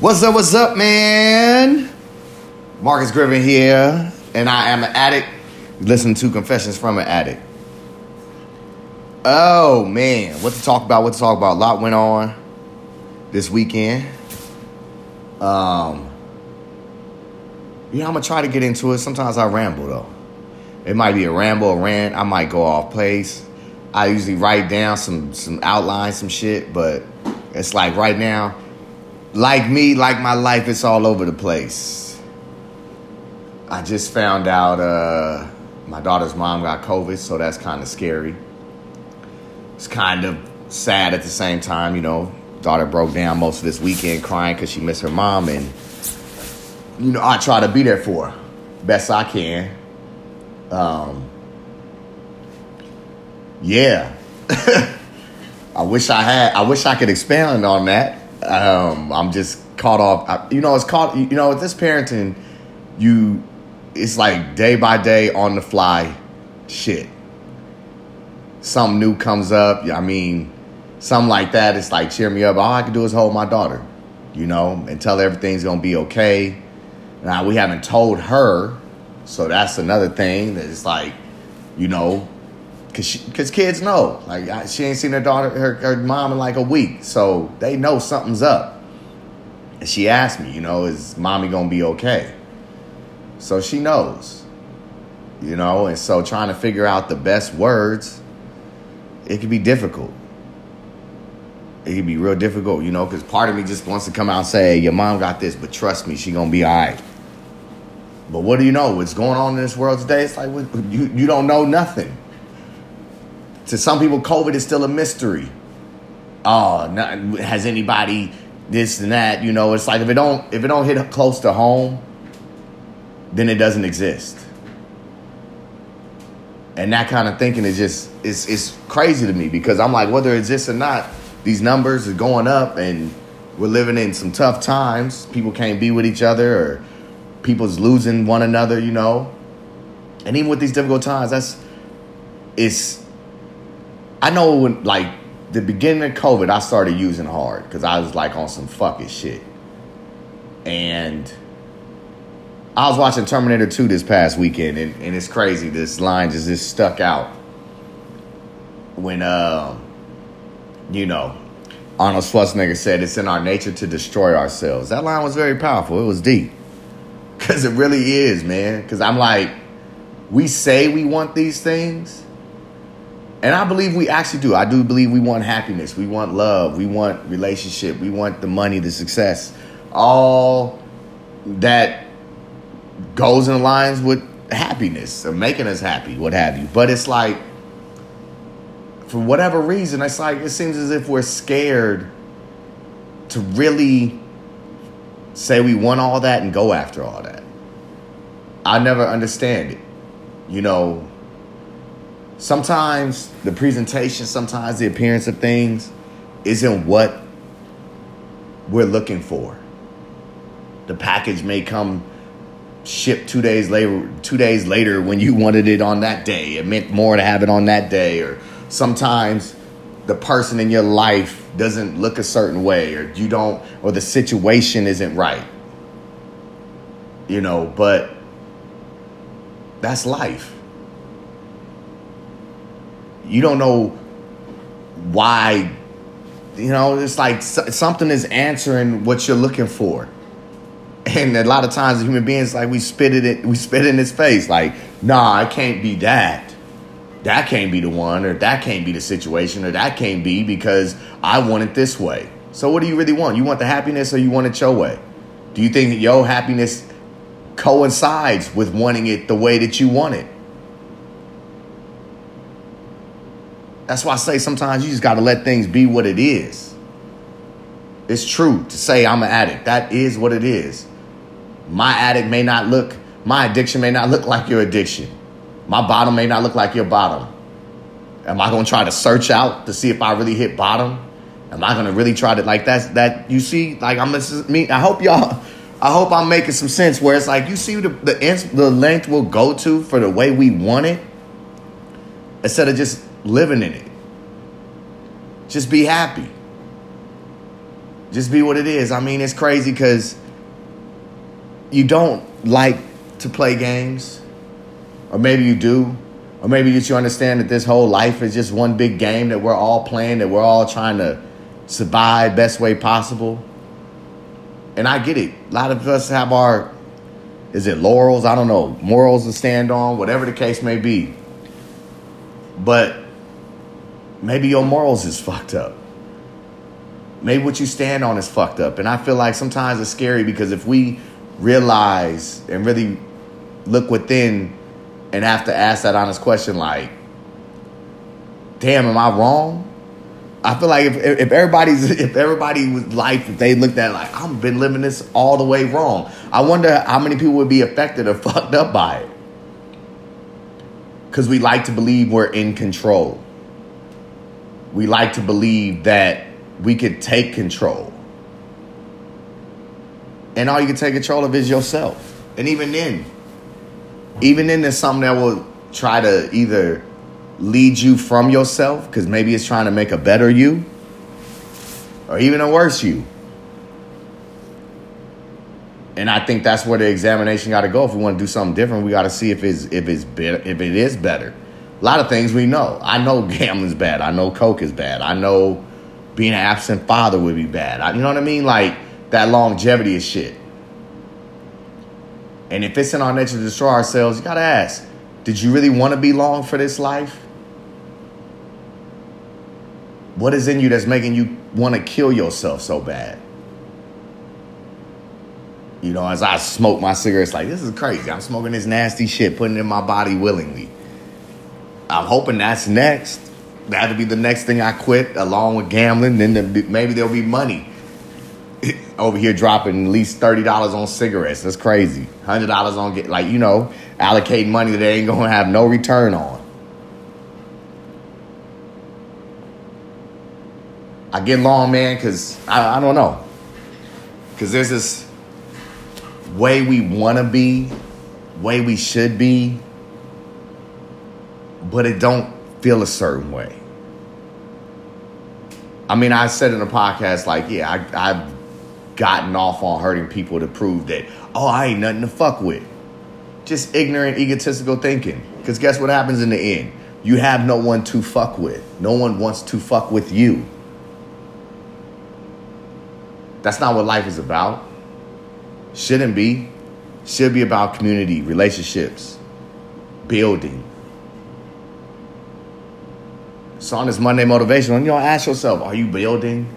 What's up, what's up, man? Marcus Griffin here, and I am an addict. Listen to Confessions from an Addict. Oh, man. What to talk about, what to talk about. A lot went on this weekend. Um, you know, I'm going to try to get into it. Sometimes I ramble, though. It might be a ramble, a rant. I might go off place. I usually write down some some outlines, some shit, but it's like right now, like me, like my life, it's all over the place. I just found out uh, my daughter's mom got COVID, so that's kind of scary. It's kind of sad at the same time, you know. Daughter broke down most of this weekend crying because she missed her mom, and you know I try to be there for her best I can. Um, yeah. I wish I had. I wish I could expand on that. Um, I'm just caught off. I, you know, it's caught. You know, with this parenting, you, it's like day by day on the fly, shit. Something new comes up. I mean, something like that. It's like cheer me up. All I can do is hold my daughter, you know, and tell her everything's gonna be okay. Now we haven't told her, so that's another thing. That it's like, you know, Cause, cause kids know, like I, she ain't seen her daughter, her, her mom in like a week, so they know something's up. And she asked me, you know, is mommy gonna be okay? So she knows, you know, and so trying to figure out the best words, it can be difficult. It can be real difficult, you know, because part of me just wants to come out and say, hey, your mom got this, but trust me, she gonna be all right. But what do you know? What's going on in this world today? It's like you, you don't know nothing to some people, COVID is still a mystery. Oh, not, has anybody this and that? You know, it's like if it don't if it don't hit close to home, then it doesn't exist. And that kind of thinking is just it's it's crazy to me because I'm like, whether it exists or not, these numbers are going up, and we're living in some tough times. People can't be with each other, or people's losing one another. You know, and even with these difficult times, that's it's I know when like the beginning of COVID, I started using hard because I was like on some fucking shit. And I was watching Terminator 2 this past weekend, and, and it's crazy. This line just, just stuck out. When, uh, you know, Arnold Schwarzenegger said, It's in our nature to destroy ourselves. That line was very powerful. It was deep. Because it really is, man. Because I'm like, we say we want these things and I believe we actually do. I do believe we want happiness. We want love. We want relationship. We want the money, the success. All that goes in lines with happiness or making us happy, what have you. But it's like, for whatever reason, it's like it seems as if we're scared to really say we want all that and go after all that. I never understand it. You know, sometimes the presentation, sometimes the appearance of things isn't what we're looking for. The package may come shipped two days later two days later when you wanted it on that day. It meant more to have it on that day. Or sometimes the person in your life doesn't look a certain way or you don't or the situation isn't right. You know, but that's life you don't know why you know it's like something is answering what you're looking for. And a lot of times human beings like we spit it we spit in his face like nah it can't be that. That can't be the one or that can't be the situation or that can't be because i want it this way. So what do you really want? You want the happiness or you want it your way? Do you think that your happiness coincides with wanting it the way that you want it That's why I say sometimes you just got to let things be what it is. It's true to say I'm an addict. That is what it is. My addict may not look, my addiction may not look like your addiction. My bottom may not look like your bottom. Am I going to try to search out to see if I really hit bottom? Am I going to really try to like that's that you see like I'm me I hope y'all I hope I'm making some sense where it's like you see the the, the length we'll go to for the way we want it instead of just living in it. Just be happy. Just be what it is. I mean, it's crazy because you don't like to play games, or maybe you do, or maybe you understand that this whole life is just one big game that we're all playing, that we're all trying to survive best way possible. And I get it. A lot of us have our, is it laurels? I don't know, morals to stand on, whatever the case may be. But maybe your morals is fucked up. Maybe what you stand on is fucked up. And I feel like sometimes it's scary because if we realize and really look within and have to ask that honest question like, damn, am I wrong? I feel like if, if everybody's if everybody's life if they looked at like I've been living this all the way wrong, I wonder how many people would be affected or fucked up by it. Cause we like to believe we're in control. We like to believe that we could take control. And all you can take control of is yourself. And even then, even then there's something that will try to either lead you from yourself because maybe it's trying to make a better you or even a worse you. And I think that's where the examination got to go. If we want to do something different, we got to see if it's if it's better, if it is better. A lot of things we know. I know gambling's bad. I know coke is bad. I know being an absent father would be bad. I, you know what I mean? Like that longevity is shit. And if it's in our nature to destroy ourselves, you got to ask, did you really want to be long for this life? What is in you that's making you want to kill yourself so bad? You know, as I smoke my cigarettes, like, this is crazy. I'm smoking this nasty shit, putting it in my body willingly. I'm hoping that's next. That'll be the next thing I quit, along with gambling. Then the, maybe there'll be money over here dropping at least thirty dollars on cigarettes. That's crazy. Hundred dollars on get like you know allocating money that they ain't gonna have no return on. I get long, man, because I, I don't know. Because there's this way we want to be, way we should be, but it don't feel a certain way. I mean, I said in a podcast, like, yeah, I, I've gotten off on hurting people to prove that, oh, I ain't nothing to fuck with. Just ignorant, egotistical thinking. Because guess what happens in the end? You have no one to fuck with. No one wants to fuck with you. That's not what life is about. Shouldn't be. Should be about community, relationships, building. So on this Monday motivation, you know, ask yourself, are you building?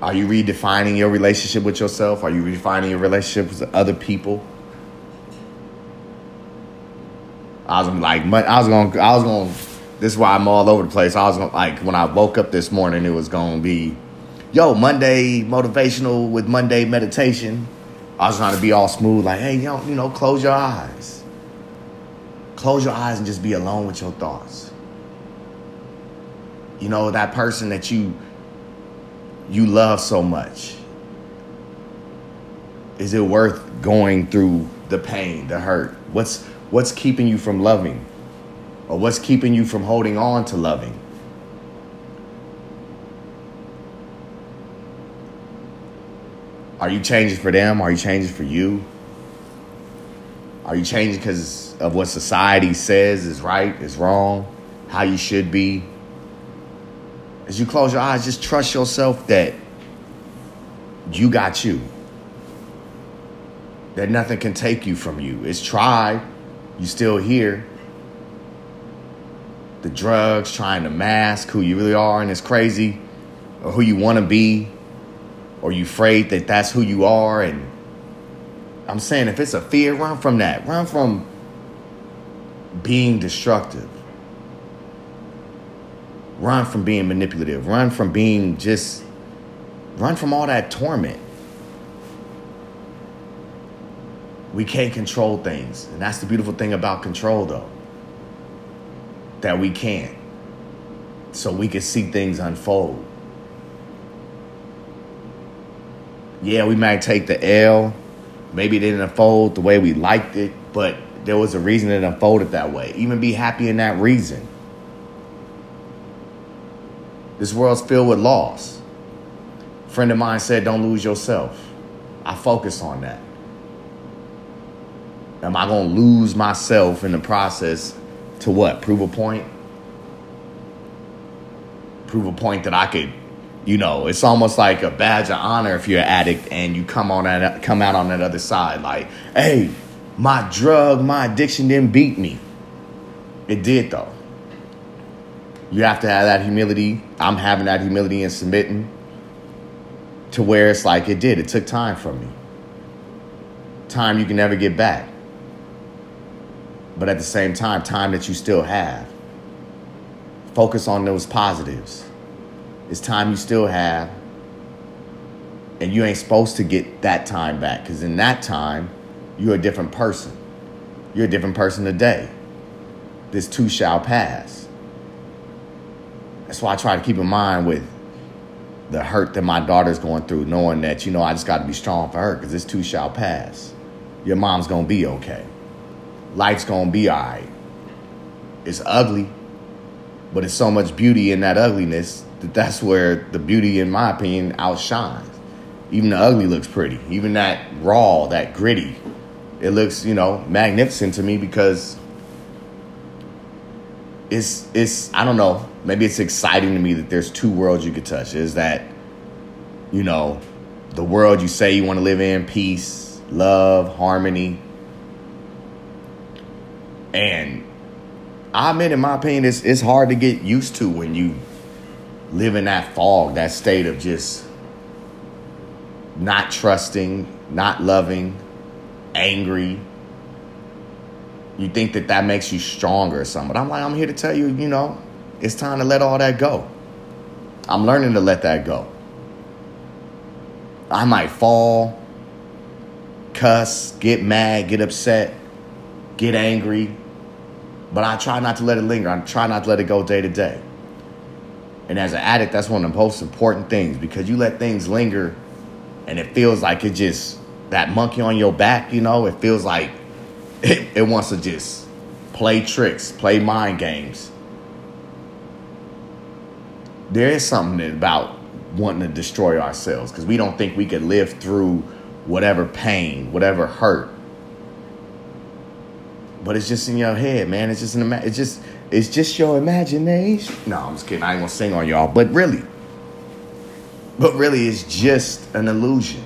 Are you redefining your relationship with yourself? Are you redefining your relationship with other people? I was like, I was gonna, I was gonna. This is why I'm all over the place. I was gonna, like, when I woke up this morning, it was to be yo, Monday motivational with Monday meditation. I was trying to be all smooth, like, hey, yo, you know, close your eyes. Close your eyes and just be alone with your thoughts. You know, that person that you you love so much. Is it worth going through the pain, the hurt? What's what's keeping you from loving? Or what's keeping you from holding on to loving? Are you changing for them? Are you changing for you? Are you changing because of what society says is right, is wrong, how you should be? As you close your eyes, just trust yourself that you got you. That nothing can take you from you. It's tried. You still here. The drugs trying to mask who you really are and it's crazy or who you want to be or you afraid that that's who you are and i'm saying if it's a fear run from that run from being destructive run from being manipulative run from being just run from all that torment we can't control things and that's the beautiful thing about control though that we can't so we can see things unfold yeah, we might take the L. Maybe it didn't unfold the way we liked it, but there was a reason it unfolded that way. Even be happy in that reason. This world's filled with loss. friend of mine said, don't lose yourself. I focus on that. Am I going to lose myself in the process to what? Prove a point? Prove a point that I could, you know, it's almost like a badge of honor if you're an addict and you come on that come out on that other side like, "Hey, my drug, my addiction didn't beat me." It did though. You have to have that humility. I'm having that humility and submitting to where it's like it did. It took time from me. Time you can never get back. But at the same time, time that you still have. Focus on those positives. It's time you still have. And you ain't supposed to get that time back because in that time, you're a different person. You're a different person today. This too shall pass. That's why I try to keep in mind with the hurt that my daughter's going through, knowing that, you know, I just got to be strong for her because this too shall pass. Your mom's going to be okay. Life's going to be all right. It's ugly, but it's so much beauty in that ugliness that that's where the beauty, in my opinion, outshines. Even the ugly looks pretty. Even that raw, that gritty, it looks, you know, magnificent to me because it's it's I don't know. Maybe it's exciting to me that there's two worlds you could touch. Is that you know the world you say you want to live in, peace, love, harmony, and I admit, in my opinion, it's it's hard to get used to when you live in that fog, that state of just not trusting, not loving, angry, you think that that makes you stronger or something. But I'm like, I'm here to tell you, you know, it's time to let all that go. I'm learning to let that go. I might fall, cuss, get mad, get upset, get angry, but I try not to let it linger. I try not to let it go day to day. And as an addict, that's one of the most important things because you let things linger and it feels like it just, that monkey on your back, you know, it feels like it, it wants to just play tricks, play mind games. There is something about wanting to destroy ourselves because we don't think we could live through whatever pain, whatever hurt. But it's just in your head, man. It's just an it's just it's just your imagination. No, I'm just kidding. I ain't gonna sing on y'all. But really, but really, it's just an illusion.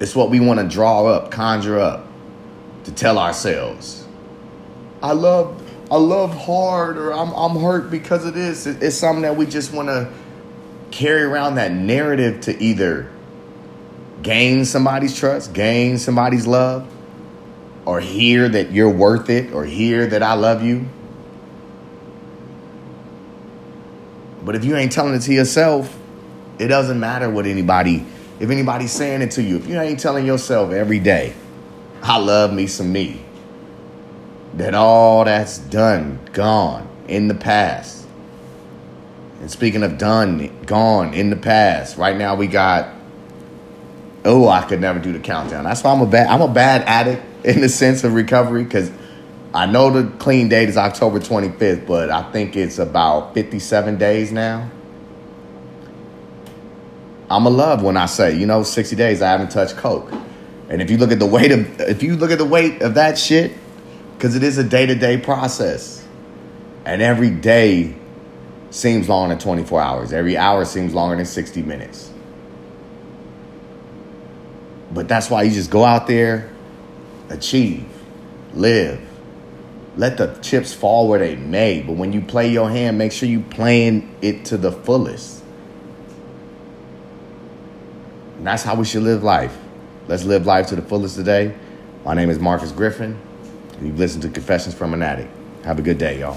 It's what we want to draw up, conjure up to tell ourselves, I love I love hard or I'm I'm hurt because of this. It's something that we just want to carry around that narrative to either gain somebody's trust, gain somebody's love, or hear that you're worth it, or hear that I love you. But if you ain't telling it to yourself, it doesn't matter what anybody, if anybody's saying it to you. If you ain't telling yourself every day, I love me some me. That all that's done, gone, in the past. And speaking of done, gone, in the past, right now we got oh, I could never do the countdown. That's why I'm a bad I'm a bad addict in the sense of recovery because I know the clean date is October 25th, but I think it's about 57 days now. I'm a love when I say, you know, 60 days I haven't touched Coke. And if you look at the weight of if you look at the weight of that shit, because it is a day to day process, and every day seems longer than 24 hours. Every hour seems longer than 60 minutes. But that's why you just go out there, achieve, live. Let the chips fall where they may. But when you play your hand, make sure you playing it to the fullest. And that's how we should live life. Let's live life to the fullest today. My name is Marcus Griffin, and you've listened to Confessions from an Addict. Have a good day, y'all.